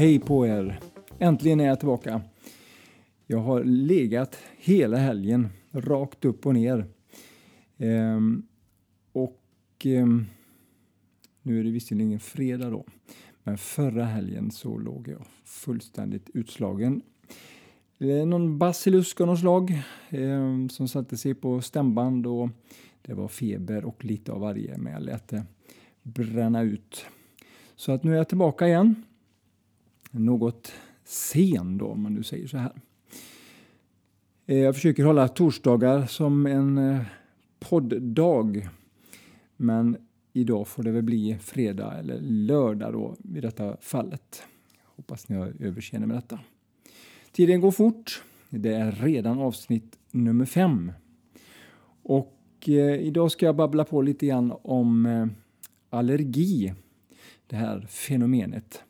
Hej på er! Äntligen är jag tillbaka. Jag har legat hela helgen rakt upp och ner. Ehm, och ehm, nu är det visserligen fredag då. Men förra helgen så låg jag fullständigt utslagen. Eh, någon basilusk av något slag ehm, som satte sig på stämband och det var feber och lite av varje men jag lät det bränna ut. Så att nu är jag tillbaka igen. Något sen då om man nu säger så här. Eh, jag försöker hålla torsdagar som en eh, podddag. Men idag får det väl bli fredag eller lördag då i detta fallet. Hoppas ni har överseende med detta. Tiden går fort. Det är redan avsnitt nummer fem. Och eh, idag ska jag babbla på lite grann om eh, allergi. Det här fenomenet.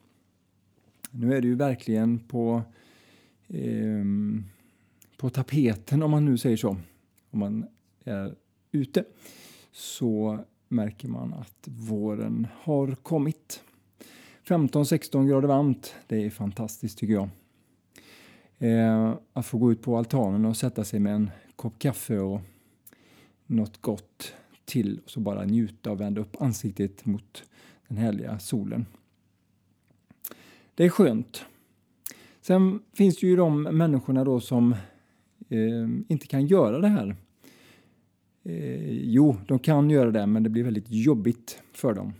Nu är det ju verkligen på, eh, på tapeten om man nu säger så. Om man är ute så märker man att våren har kommit. 15-16 grader varmt, det är fantastiskt tycker jag. Eh, att få gå ut på altanen och sätta sig med en kopp kaffe och något gott till och så bara njuta och vända upp ansiktet mot den härliga solen. Det är skönt. Sen finns det ju de människorna då som eh, inte kan göra det här. Eh, jo, de kan göra det, men det blir väldigt jobbigt för dem.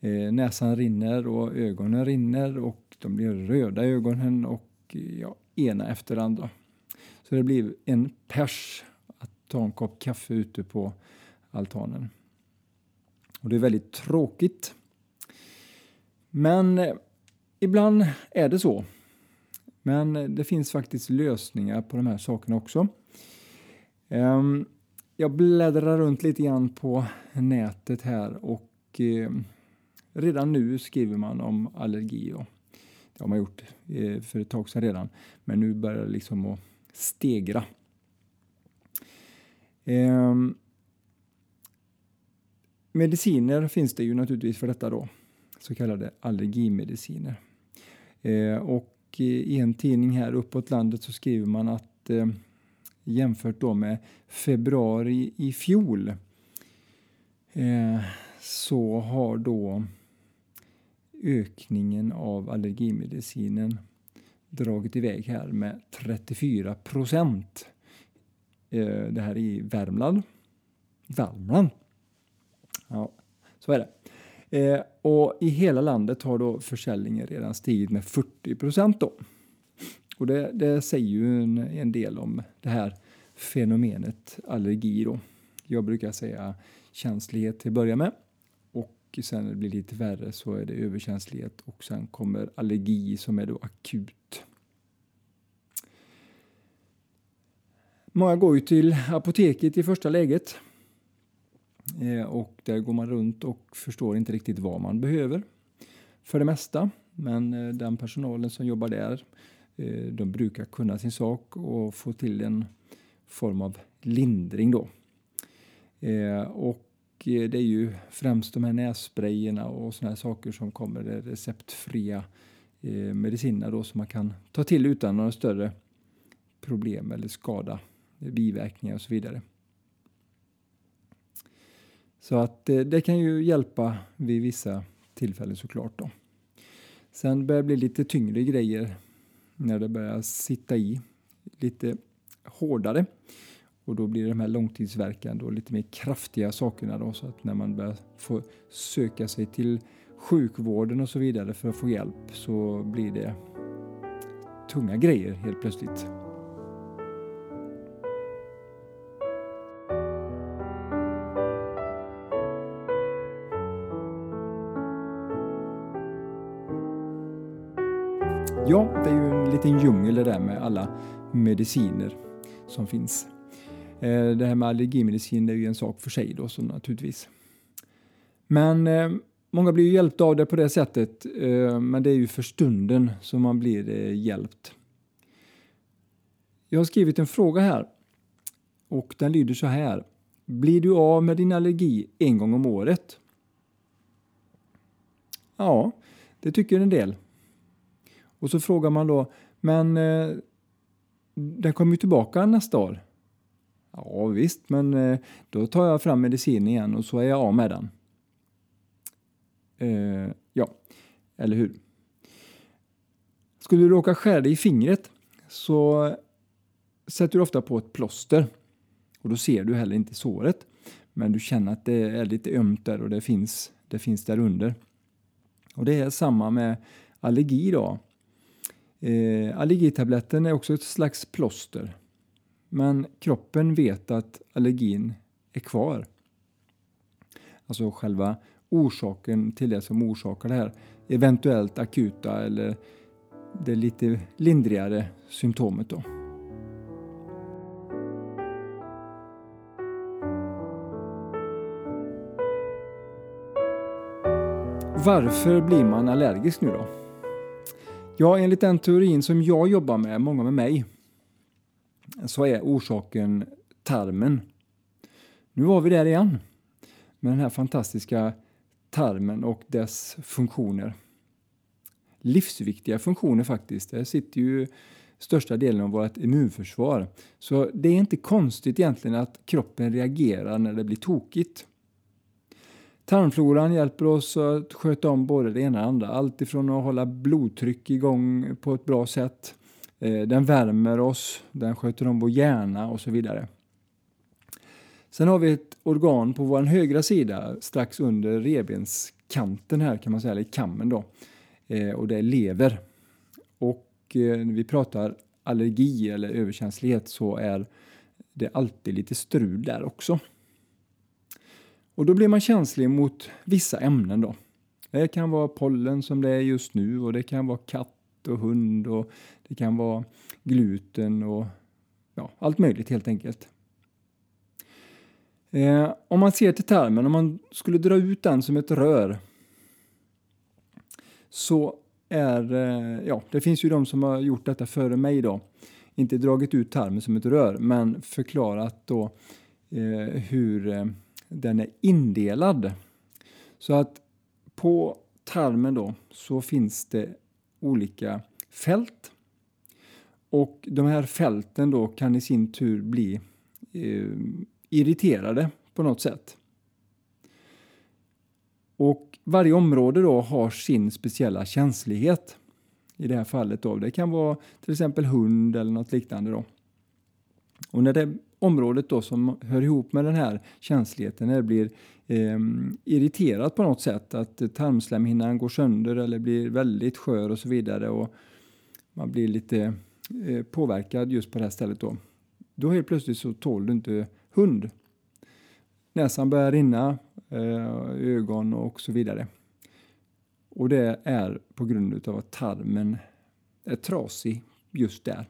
Eh, näsan rinner och ögonen rinner och de blir röda i ögonen och ja, ena efter andra. Så det blir en pers att ta en kopp kaffe ute på altanen. Och det är väldigt tråkigt. Men eh, ibland är det så. Men det finns faktiskt lösningar på de här sakerna också. Ehm, jag bläddrar runt lite grann på nätet här och ehm, redan nu skriver man om allergi. Det har man gjort eh, för ett tag sedan redan, men nu börjar det liksom att stegra. Ehm, mediciner finns det ju naturligtvis för detta då, så kallade allergimediciner. Eh, och eh, i en tidning här uppåt landet så skriver man att eh, jämfört då med februari i fjol så har då ökningen av allergimedicinen dragit iväg här med 34 procent. Det här är i Värmland. Värmland? Ja, så är det. Eh, och i hela landet har då försäljningen redan stigit med 40 procent då. Och det, det, säger ju en, en, del om det här fenomenet allergi då. Jag brukar säga känslighet till att börja med och sen när det blir lite värre så är det överkänslighet och sen kommer allergi som är då akut. Många går ju till apoteket i första läget Eh, och där går man runt och förstår inte riktigt vad man behöver för det mesta. Men eh, den personalen som jobbar där eh, de brukar kunna sin sak och få till en form av lindring då. Och det är ju främst de här nässprayerna och såna här saker som kommer, det receptfria mediciner då som man kan ta till utan några större problem eller skada, biverkningar och så vidare. Så att eh, det kan ju hjälpa vid vissa tillfällen såklart då. Sen börjar det bli lite tyngre grejer när det börjar sitta i lite hårdare. Och då blir de här långtidsverkande och lite mer kraftiga sakerna då så att när man börjar få söka sig till sjukvården och så vidare för att få hjälp så blir det tunga grejer helt plötsligt. Liten djungel det där med alla mediciner som finns. Eh, det här med allergimedicin är ju en sak för sig då, så naturligtvis. Men eh, många blir ju hjälpta av det på det sättet, eh, men det är ju för stunden som man blir hjälpt. Jag har skrivit en fråga här och den lyder så här. Blir du av med din allergi en gång om året? Ja, det tycker en del. Och så frågar man då, men eh, den kommer ju tillbaka nästa år. Ja visst, men eh, då tar jag fram medicinen igen och så är jag av med den. Eh, ja, eller hur? Skulle du råka skära dig i fingret så sätter du ofta på ett plåster och då ser du heller inte såret. Men du känner att det är lite ömt där och det finns, det finns där under. Och det är samma med allergi då. Eh, allergitabletten är också ett slags plåster. Men kroppen vet att allergin är kvar. Alltså själva orsaken till det som orsakar det här eventuellt akuta eller det lite lindrigare symptomet. Då. Varför blir man allergisk nu då? Ja, enligt den teorin som jag jobbar med, många med mig, så är orsaken tarmen. Nu var vi där igen med den här fantastiska tarmen och dess funktioner. Livsviktiga funktioner faktiskt. Där sitter ju största delen av vårt immunförsvar. Så det är inte konstigt egentligen att kroppen reagerar när det blir tokigt. Tarmfloran hjälper oss att sköta om både det ena och det andra. Allt ifrån att hålla blodtryck igång på ett bra sätt. Eh, den värmer oss, den sköter om vår hjärna och så vidare. Sen har vi ett organ på vår högra sida strax under revbenskanten här kan man säga, eller kammen då. Eh, och det är lever. Och eh, när vi pratar allergi eller överkänslighet så är det alltid lite strul där också. Och då blir man känslig mot vissa ämnen då. Det kan vara pollen som det är just nu och det kan vara katt och hund och det kan vara gluten och ja, allt möjligt helt enkelt. Eh, om man ser till tarmen, om man skulle dra ut den som ett rör så är, eh, ja, det finns ju de som har gjort detta före mig då. Inte dragit ut tarmen som ett rör, men förklarat då eh, hur eh, den är indelad. Så att på tarmen då så finns det olika fält. Och de här fälten då kan i sin tur bli eh, irriterade på något sätt. Och varje område då har sin speciella känslighet. I det här fallet då. Det kan vara till exempel hund eller något liknande. Då. Och när det området då som hör ihop med den här känsligheten när det blir eh, irriterat på något sätt, att tarmslemhinnan går sönder eller blir väldigt skör och så vidare och man blir lite eh, påverkad just på det här stället då. Då helt plötsligt så tål du inte hund. Näsan börjar rinna, eh, ögon och så vidare. Och det är på grund av att tarmen är trasig just där.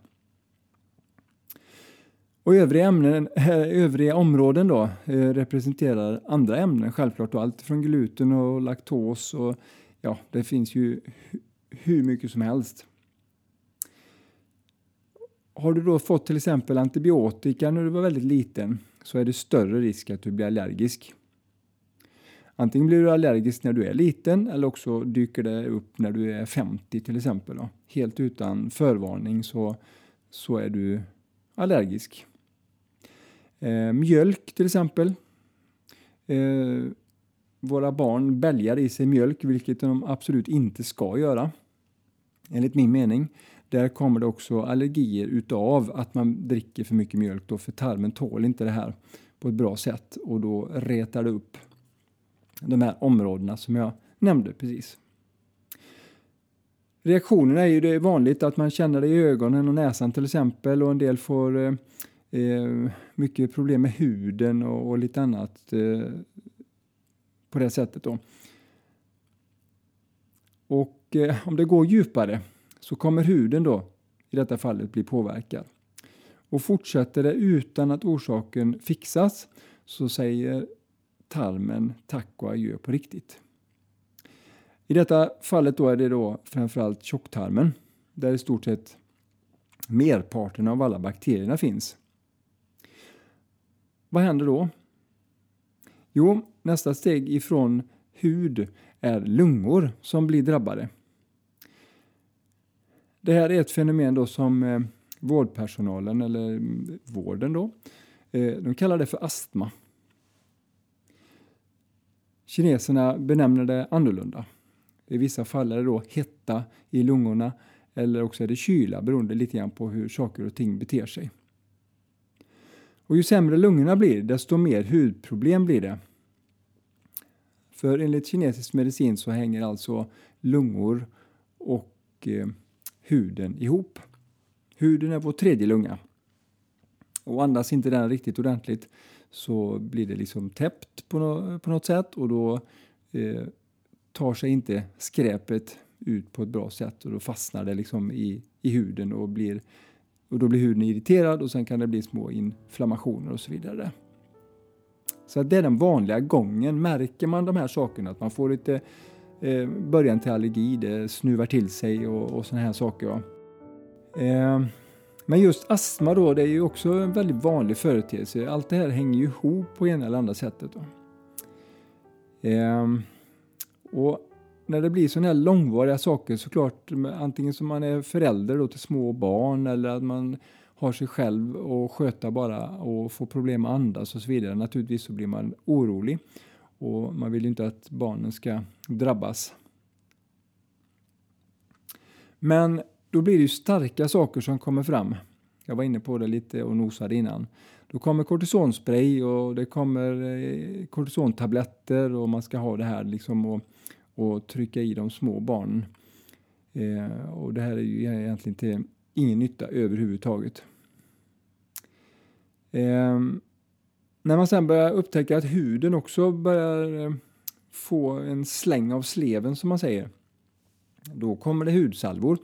Och övriga, ämnen, eh, övriga områden då, eh, representerar andra ämnen självklart. Då, allt från gluten och laktos och ja, det finns ju hur mycket som helst. Har du då fått till exempel antibiotika när du var väldigt liten så är det större risk att du blir allergisk. Antingen blir du allergisk när du är liten eller också dyker det upp när du är 50 till exempel. Då. Helt utan förvarning så, så är du allergisk. Eh, mjölk till exempel. Eh, våra barn bälgar i sig mjölk, vilket de absolut inte ska göra. Enligt min mening. Där kommer det också allergier utav att man dricker för mycket mjölk då, för tarmen tål inte det här på ett bra sätt och då retar det upp de här områdena som jag nämnde precis. Reaktionerna är ju det vanligt att man känner det i ögonen och näsan till exempel och en del får eh, eh, mycket problem med huden och, och lite annat eh, på det sättet. Då. Och eh, om det går djupare så kommer huden då i detta fallet bli påverkad. Och fortsätter det utan att orsaken fixas så säger tarmen tack och adjö på riktigt. I detta fallet då är det då framförallt tjocktarmen där i stort sett merparten av alla bakterierna finns. Vad händer då? Jo, nästa steg ifrån hud är lungor som blir drabbade. Det här är ett fenomen då som eh, vårdpersonalen, eller mm, vården då, eh, de kallar det för astma. Kineserna benämner det annorlunda. I vissa fall är det då hetta i lungorna eller också är det kyla beroende lite grann på hur saker och ting beter sig. Och ju sämre lungorna blir, desto mer hudproblem blir det. För enligt kinesisk medicin så hänger alltså lungor och eh, huden ihop. Huden är vår tredje lunga. Och andas inte den riktigt ordentligt så blir det liksom täppt på, no på något sätt och då eh, tar sig inte skräpet ut på ett bra sätt och då fastnar det liksom i, i huden och, blir, och då blir huden irriterad och sen kan det bli små inflammationer och så vidare. Så det är den vanliga gången. Märker man de här sakerna, att man får lite eh, början till allergi, det snuvar till sig och, och såna här saker. Ja. Eh, men just astma då, det är ju också en väldigt vanlig företeelse. Allt det här hänger ju ihop på ena eller andra sättet. Då. Eh, och när det blir sådana här långvariga saker såklart, antingen som man är förälder då till små barn eller att man har sig själv och sköta bara och får problem att andas och så vidare. Naturligtvis så blir man orolig och man vill ju inte att barnen ska drabbas. Men då blir det ju starka saker som kommer fram. Jag var inne på det lite och nosade innan. Då kommer kortisonspray och det kommer eh, kortisontabletter och man ska ha det här liksom och, och trycka i de små barnen. Eh, och det här är ju egentligen till ingen nytta överhuvudtaget. Eh, när man sen börjar upptäcka att huden också börjar eh, få en släng av sleven som man säger, då kommer det hudsalvor.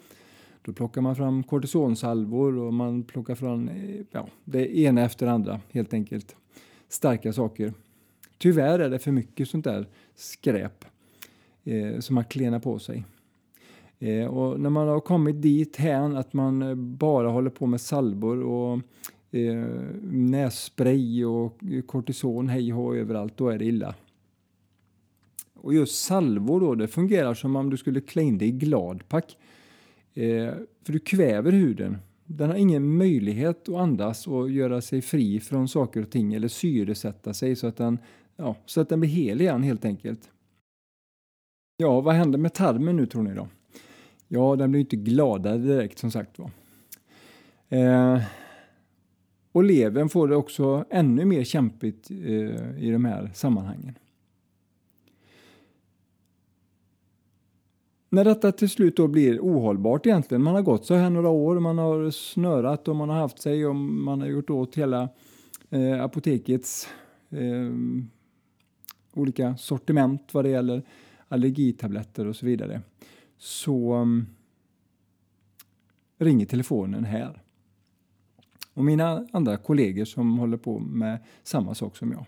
Då plockar man fram kortisonsalvor och man plockar fram eh, ja, det ena efter det andra helt enkelt. Starka saker. Tyvärr är det för mycket sånt där skräp eh, som man klenar på sig. Eh, och när man har kommit dit hän att man eh, bara håller på med salvor och eh, nässpray och eh, kortison hej och överallt, då är det illa. Och just salvor då, det fungerar som om du skulle klä in dig i gladpack. Eh, för du kväver huden. Den har ingen möjlighet att andas och göra sig fri från saker och ting eller syresätta sig så att den, ja, så att den blir hel igen helt enkelt. Ja, vad händer med tarmen nu tror ni då? Ja, den blir inte gladare direkt som sagt var. Eh, och levern får det också ännu mer kämpigt eh, i de här sammanhangen. När detta till slut då blir ohållbart egentligen, man har gått så här några år, man har snörat och man har haft sig och man har gjort åt hela eh, apotekets eh, olika sortiment vad det gäller allergitabletter och så vidare. Så um, ringer telefonen här och mina andra kollegor som håller på med samma sak som jag.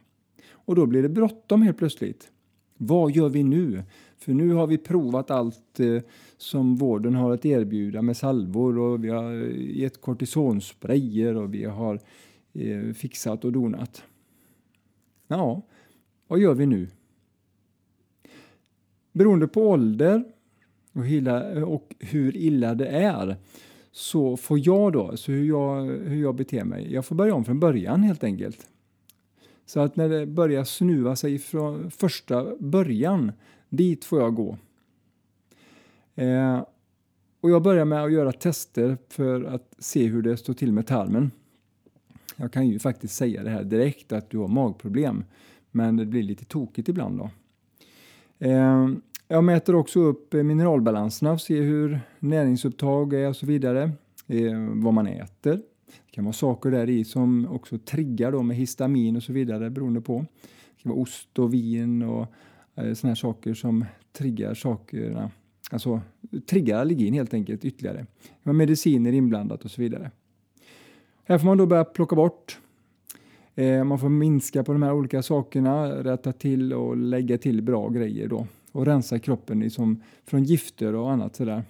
Och då blir det bråttom helt plötsligt. Vad gör vi nu? För nu har vi provat allt eh, som vården har att erbjuda med salvor och vi har eh, gett kortisonsprayer och vi har eh, fixat och donat. Ja, vad gör vi nu? Beroende på ålder och, illa, och hur illa det är så får jag då, så hur jag, hur jag beter mig, jag får börja om från början helt enkelt. Så att när det börjar snuva sig från första början, dit får jag gå. Eh, och jag börjar med att göra tester för att se hur det står till med tarmen. Jag kan ju faktiskt säga det här direkt att du har magproblem, men det blir lite tokigt ibland då. Ehm, jag mäter också upp eh, mineralbalanserna och ser hur näringsupptag är och så vidare. Ehm, vad man äter. Det kan vara saker där i som också triggar då med histamin och så vidare beroende på. Det kan vara ost och vin och sådana såna här saker som triggar sakerna. Alltså triggar allergin helt enkelt ytterligare. Det kan vara mediciner inblandat och så vidare. Här får man då börja plocka bort Eh, man får minska på de här olika sakerna, rätta till och lägga till bra grejer då och rensa kroppen liksom från gifter och annat sådär.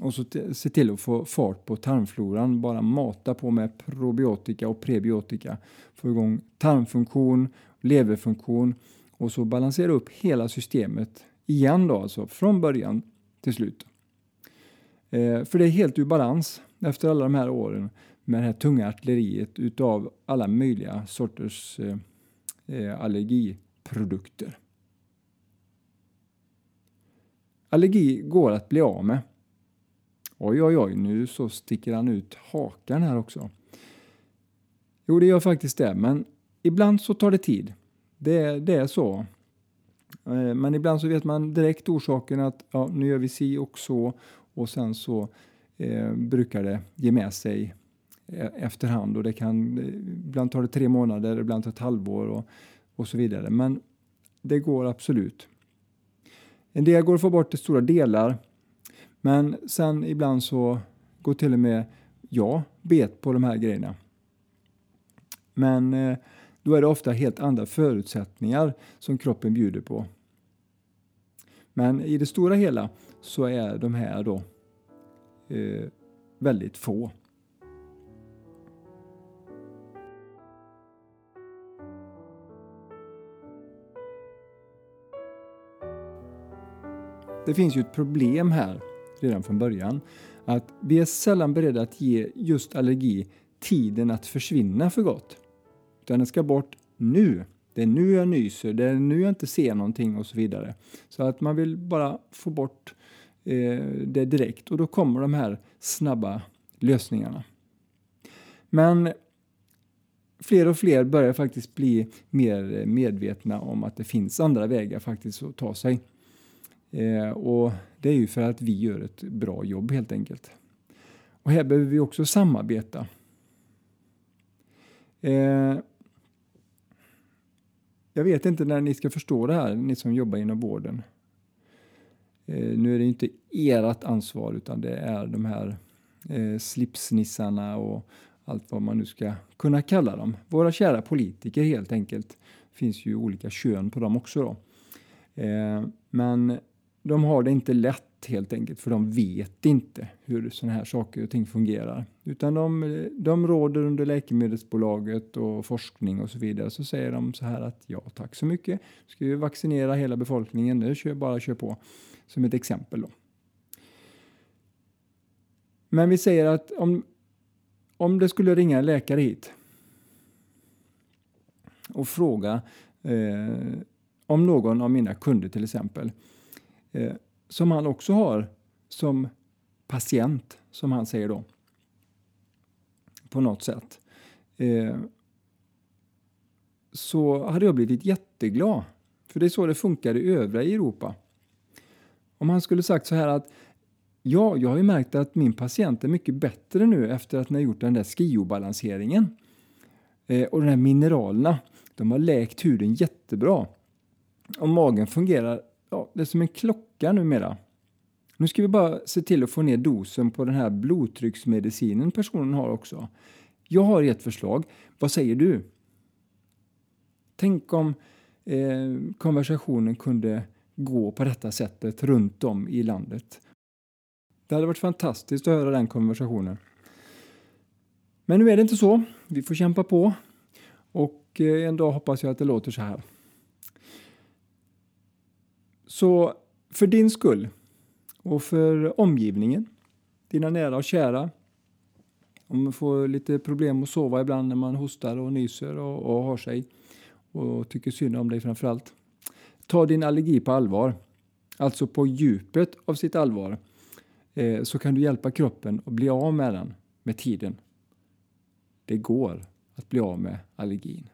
Och så se till att få fart på tarmfloran, bara mata på med probiotika och prebiotika. Få igång tarmfunktion, leverfunktion och så balansera upp hela systemet igen då, alltså från början till slut. Eh, för det är helt ur balans efter alla de här åren med det här tunga artilleriet utav alla möjliga sorters eh, eh, allergiprodukter. Allergi går att bli av med. Oj, oj, oj, nu så sticker han ut hakan här också. Jo, det gör faktiskt det, men ibland så tar det tid. Det, det är så. Eh, men ibland så vet man direkt orsaken att ja, nu gör vi si och så och sen så eh, brukar det ge med sig Eh, efterhand och det kan, eh, ibland tar det tre månader, ibland tar det ett halvår och, och så vidare. Men det går absolut. En del går att få bort i stora delar men sen ibland så går till och med jag bet på de här grejerna. Men eh, då är det ofta helt andra förutsättningar som kroppen bjuder på. Men i det stora hela så är de här då eh, väldigt få. Det finns ju ett problem här redan från början. Att vi är sällan beredda att ge just allergi tiden att försvinna för gott. Utan den ska bort nu. Det är nu jag nyser, det är nu jag inte ser någonting och så vidare. Så att man vill bara få bort eh, det direkt och då kommer de här snabba lösningarna. Men fler och fler börjar faktiskt bli mer medvetna om att det finns andra vägar faktiskt att ta sig. Eh, och det är ju för att vi gör ett bra jobb helt enkelt. Och här behöver vi också samarbeta. Eh, jag vet inte när ni ska förstå det här, ni som jobbar inom vården. Eh, nu är det inte ert ansvar utan det är de här eh, slipsnissarna och allt vad man nu ska kunna kalla dem. Våra kära politiker helt enkelt. Det finns ju olika kön på dem också. Då. Eh, men de har det inte lätt helt enkelt för de vet inte hur sådana här saker och ting fungerar. Utan de, de råder under läkemedelsbolaget och forskning och så vidare. Så säger de så här att ja tack så mycket, ska vi vaccinera hela befolkningen, nu kör bara kör på. Som ett exempel då. Men vi säger att om, om det skulle ringa en läkare hit och fråga eh, om någon av mina kunder till exempel eh, som han också har som patient, som han säger då. På något sätt. Eh, så hade jag blivit jätteglad. För det är så det funkar i övriga Europa. Om han skulle sagt så här att ja, jag har ju märkt att min patient är mycket bättre nu efter att ni har gjort den där skiobalanseringen. Eh, och de här mineralerna, de har läkt huden jättebra. Och magen fungerar ja, det är som en klocka numera. Nu ska vi bara se till att få ner dosen på den här blodtrycksmedicinen personen har också. Jag har ett förslag. Vad säger du? Tänk om eh, konversationen kunde gå på detta sättet runt om i landet. Det hade varit fantastiskt att höra den konversationen. Men nu är det inte så. Vi får kämpa på. Och eh, en dag hoppas jag att det låter så här. Så för din skull och för omgivningen, dina nära och kära, om man får lite problem att sova ibland när man hostar och nyser och, och har sig och tycker synd om dig framför allt. Ta din allergi på allvar, alltså på djupet av sitt allvar, eh, så kan du hjälpa kroppen att bli av med den med tiden. Det går att bli av med allergin.